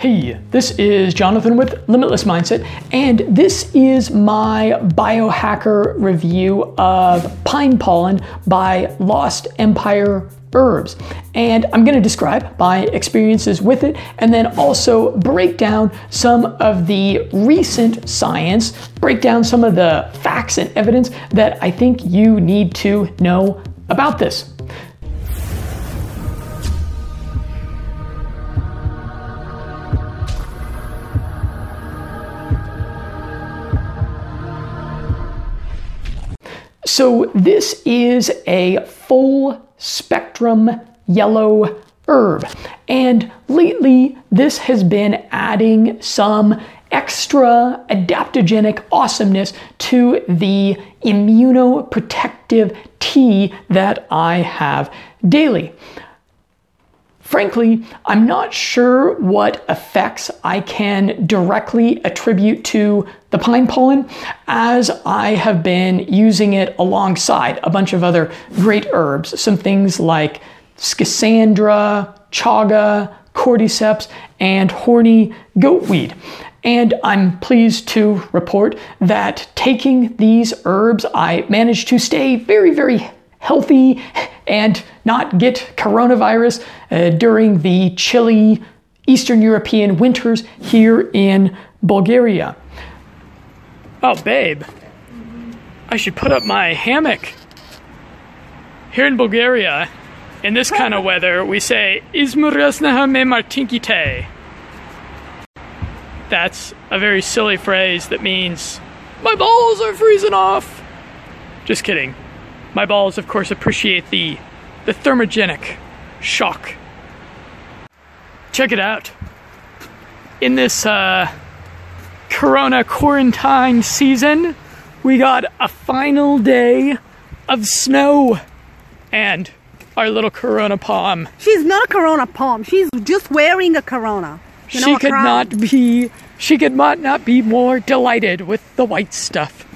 Hey, this is Jonathan with Limitless Mindset, and this is my biohacker review of pine pollen by Lost Empire Herbs. And I'm going to describe my experiences with it and then also break down some of the recent science, break down some of the facts and evidence that I think you need to know about this. So this is a full spectrum yellow herb. And lately, this has been adding some extra adaptogenic awesomeness to the immunoprotective tea that I have daily. Frankly, I'm not sure what effects I can directly attribute to the pine pollen as I have been using it alongside a bunch of other great herbs, some things like schisandra, chaga, cordyceps, and horny goatweed. And I'm pleased to report that taking these herbs, I managed to stay very, very healthy and not get coronavirus uh, during the chilly Eastern European winters here in Bulgaria. Oh, babe, I should put up my hammock. Here in Bulgaria, in this kind of weather, we say, Izmuresnaha me martinkite. That's a very silly phrase that means, my balls are freezing off. Just kidding. My balls, of course, appreciate the, the thermogenic shock. Check it out. In this uh, Corona quarantine season, we got a final day of snow and our little Corona palm. She's not a Corona palm. She's just wearing a Corona. You know, she could not be. She could not, not be more delighted with the white stuff.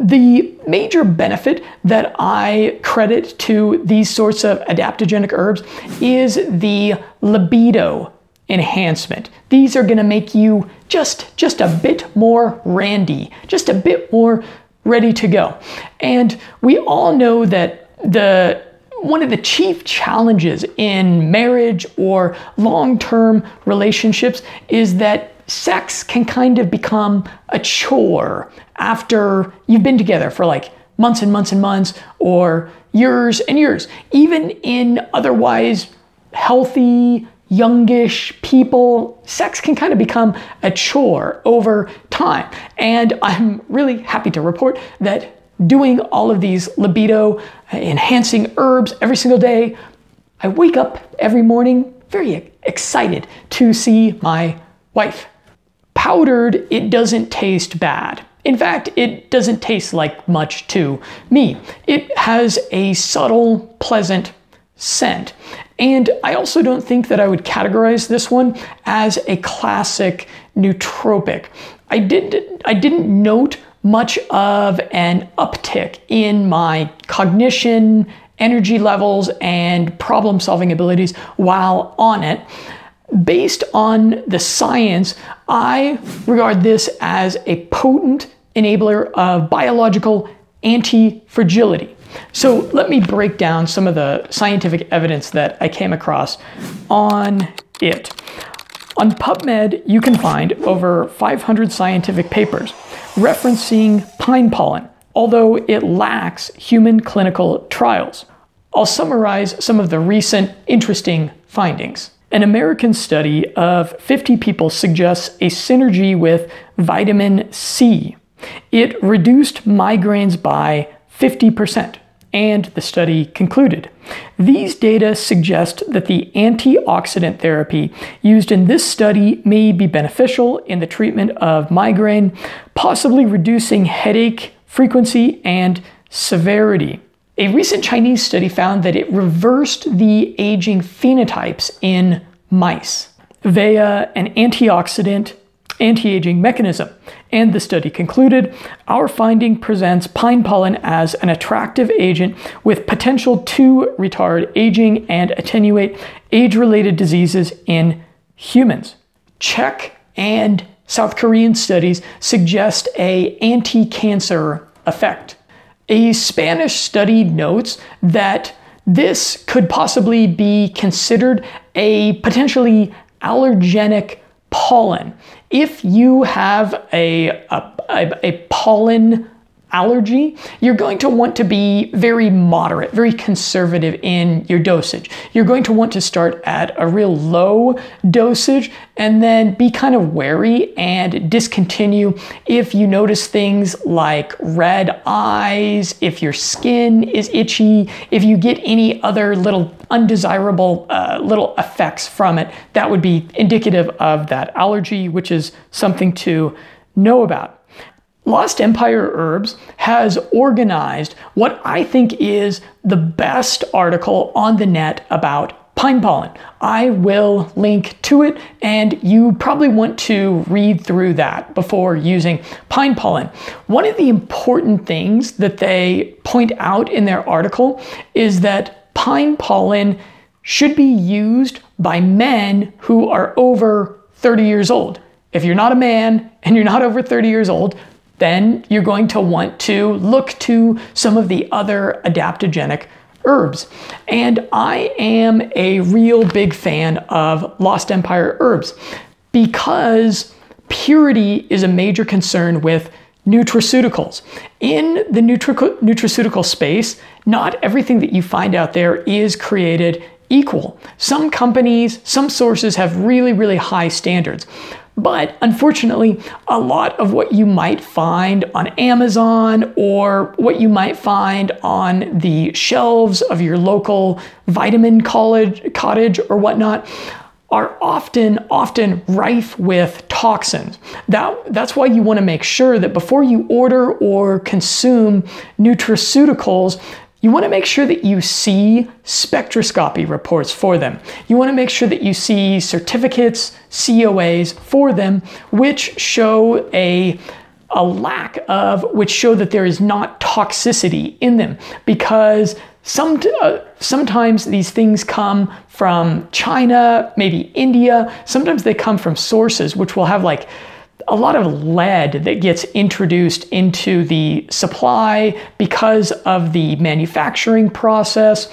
The major benefit that I credit to these sorts of adaptogenic herbs is the libido enhancement. These are going to make you just just a bit more randy, just a bit more ready to go. And we all know that the one of the chief challenges in marriage or long-term relationships is that sex can kind of become a chore after you've been together for like months and months and months or years and years. Even in otherwise healthy, youngish people, sex can kind of become a chore over time. And I'm really happy to report that doing all of these libido enhancing herbs every single day, I wake up every morning very excited to see my wife. Powdered, it doesn't taste bad. In fact, it doesn't taste like much to me. It has a subtle, pleasant scent. And I also don't think that I would categorize this one as a classic nootropic. I, didn't, I didn't note much of an uptick in my cognition, energy levels, and problem solving abilities while on it. Based on the science, I regard this as a potent enabler of biological anti-fragility. So let me break down some of the scientific evidence that I came across on it. On PubMed, you can find over 500 scientific papers referencing pine pollen, although it lacks human clinical trials. I'll summarize some of the recent interesting findings. An American study of 50 people suggests a synergy with vitamin C it reduced migraines by 50%, and the study concluded. These data suggest that the antioxidant therapy used in this study may be beneficial in the treatment of migraine, possibly reducing headache frequency and severity. A recent Chinese study found that it reversed the aging phenotypes in mice via an antioxidant anti aging mechanism. And the study concluded our finding presents pine pollen as an attractive agent with potential to retard aging and attenuate age related diseases in humans. Czech and South Korean studies suggest a anti-cancer effect. A Spanish study notes that this could possibly be considered a potentially allergenic pollen. If you have a, a, a, pollen allergy, you're going to want to be very moderate, very conservative in your dosage. You're going to want to start at a real low dosage and then be kind of wary and discontinue if you notice things like red eyes, if your skin is itchy, if you get any other little undesirable uh, little effects from it, that would be indicative of that allergy, which is something to know about. Lost Empire Herbs has organized what I think is the best article on the net about pine pollen. I will link to it, and you probably want to read through that before using pine pollen. One of the important things that they point out in their article is that pine pollen should be used by men who are over 30 years old. If you're not a man and you're not over 30 years old, then you're going to want to look to some of the other adaptogenic herbs. And I am a real big fan of Lost Empire herbs because purity is a major concern with nutraceuticals. In the nutraceutical space, not everything that you find out there is created equal. Some companies, some sources have really, really high standards. But unfortunately, a lot of what you might find on Amazon or what you might find on the shelves of your local vitamin college, cottage or whatnot are often often rife with toxins. That, that's why you want to make sure that before you order or consume nutraceuticals, you want to make sure that you see spectroscopy reports for them. You want to make sure that you see certificates, COAs for them, which show a a lack of which show that there is not toxicity in them because some, uh, sometimes these things come from China, maybe India. Sometimes they come from sources which will have like a lot of lead that gets introduced into the supply because of the manufacturing process.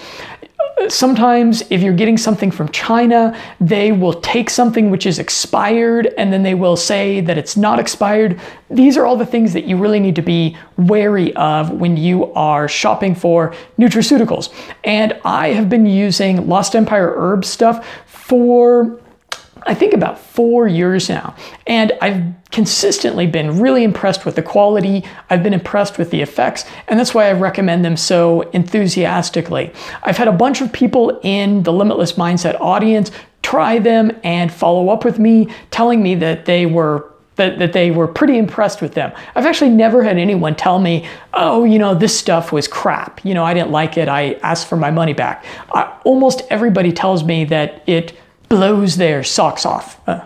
Sometimes, if you're getting something from China, they will take something which is expired and then they will say that it's not expired. These are all the things that you really need to be wary of when you are shopping for nutraceuticals. And I have been using Lost Empire herb stuff for I think about four years now. And I've consistently been really impressed with the quality. I've been impressed with the effects, and that's why I recommend them so enthusiastically. I've had a bunch of people in the Limitless Mindset audience try them and follow up with me, telling me that they were that, that they were pretty impressed with them. I've actually never had anyone tell me, oh, you know, this stuff was crap. You know, I didn't like it. I asked for my money back. I, almost everybody tells me that it blows their socks off. Uh,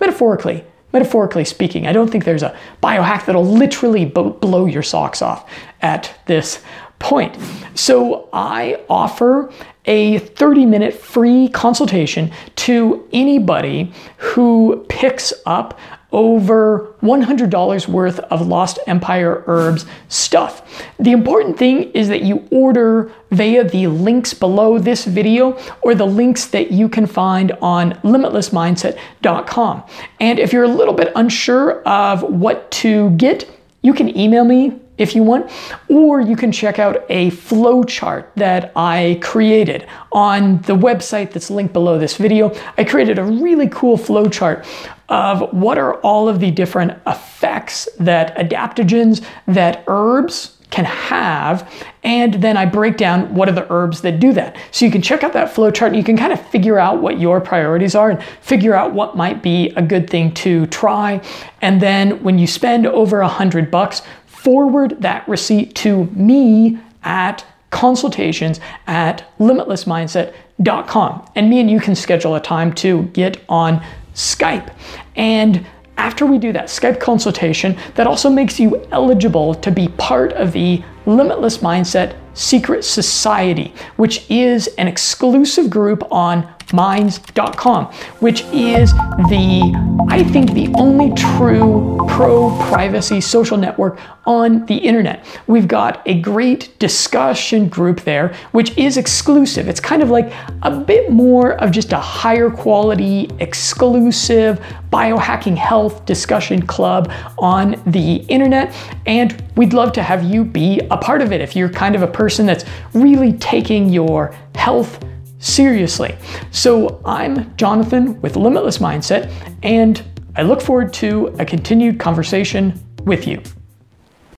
metaphorically, metaphorically speaking, I don't think there's a biohack that'll literally blow your socks off at this point. So I offer a 30 minute free consultation to anybody who picks up over $100 worth of Lost Empire Herbs stuff. The important thing is that you order via the links below this video or the links that you can find on limitlessmindset.com. And if you're a little bit unsure of what to get, you can email me if you want, or you can check out a flowchart that I created on the website that's linked below this video. I created a really cool flowchart of what are all of the different effects that adaptogens, that herbs can have, and then I break down what are the herbs that do that. So you can check out that flowchart and you can kind of figure out what your priorities are and figure out what might be a good thing to try. And then when you spend over a hundred bucks, forward that receipt to me at consultations at limitlessmindset.com. And me and you can schedule a time to get on Skype. And after we do that Skype consultation, that also makes you eligible to be part of the Limitless Mindset Secret Society, which is an exclusive group on minds.com, which is the, I think, the only true pro privacy social network on the internet. We've got a great discussion group there, which is exclusive. It's kind of like a bit more of just a higher quality, exclusive biohacking health discussion club on the internet. And we'd love to have you be a part of it if you're kind of a person that's really taking your health seriously. So I'm Jonathan with Limitless Mindset, and I look forward to a continued conversation with you.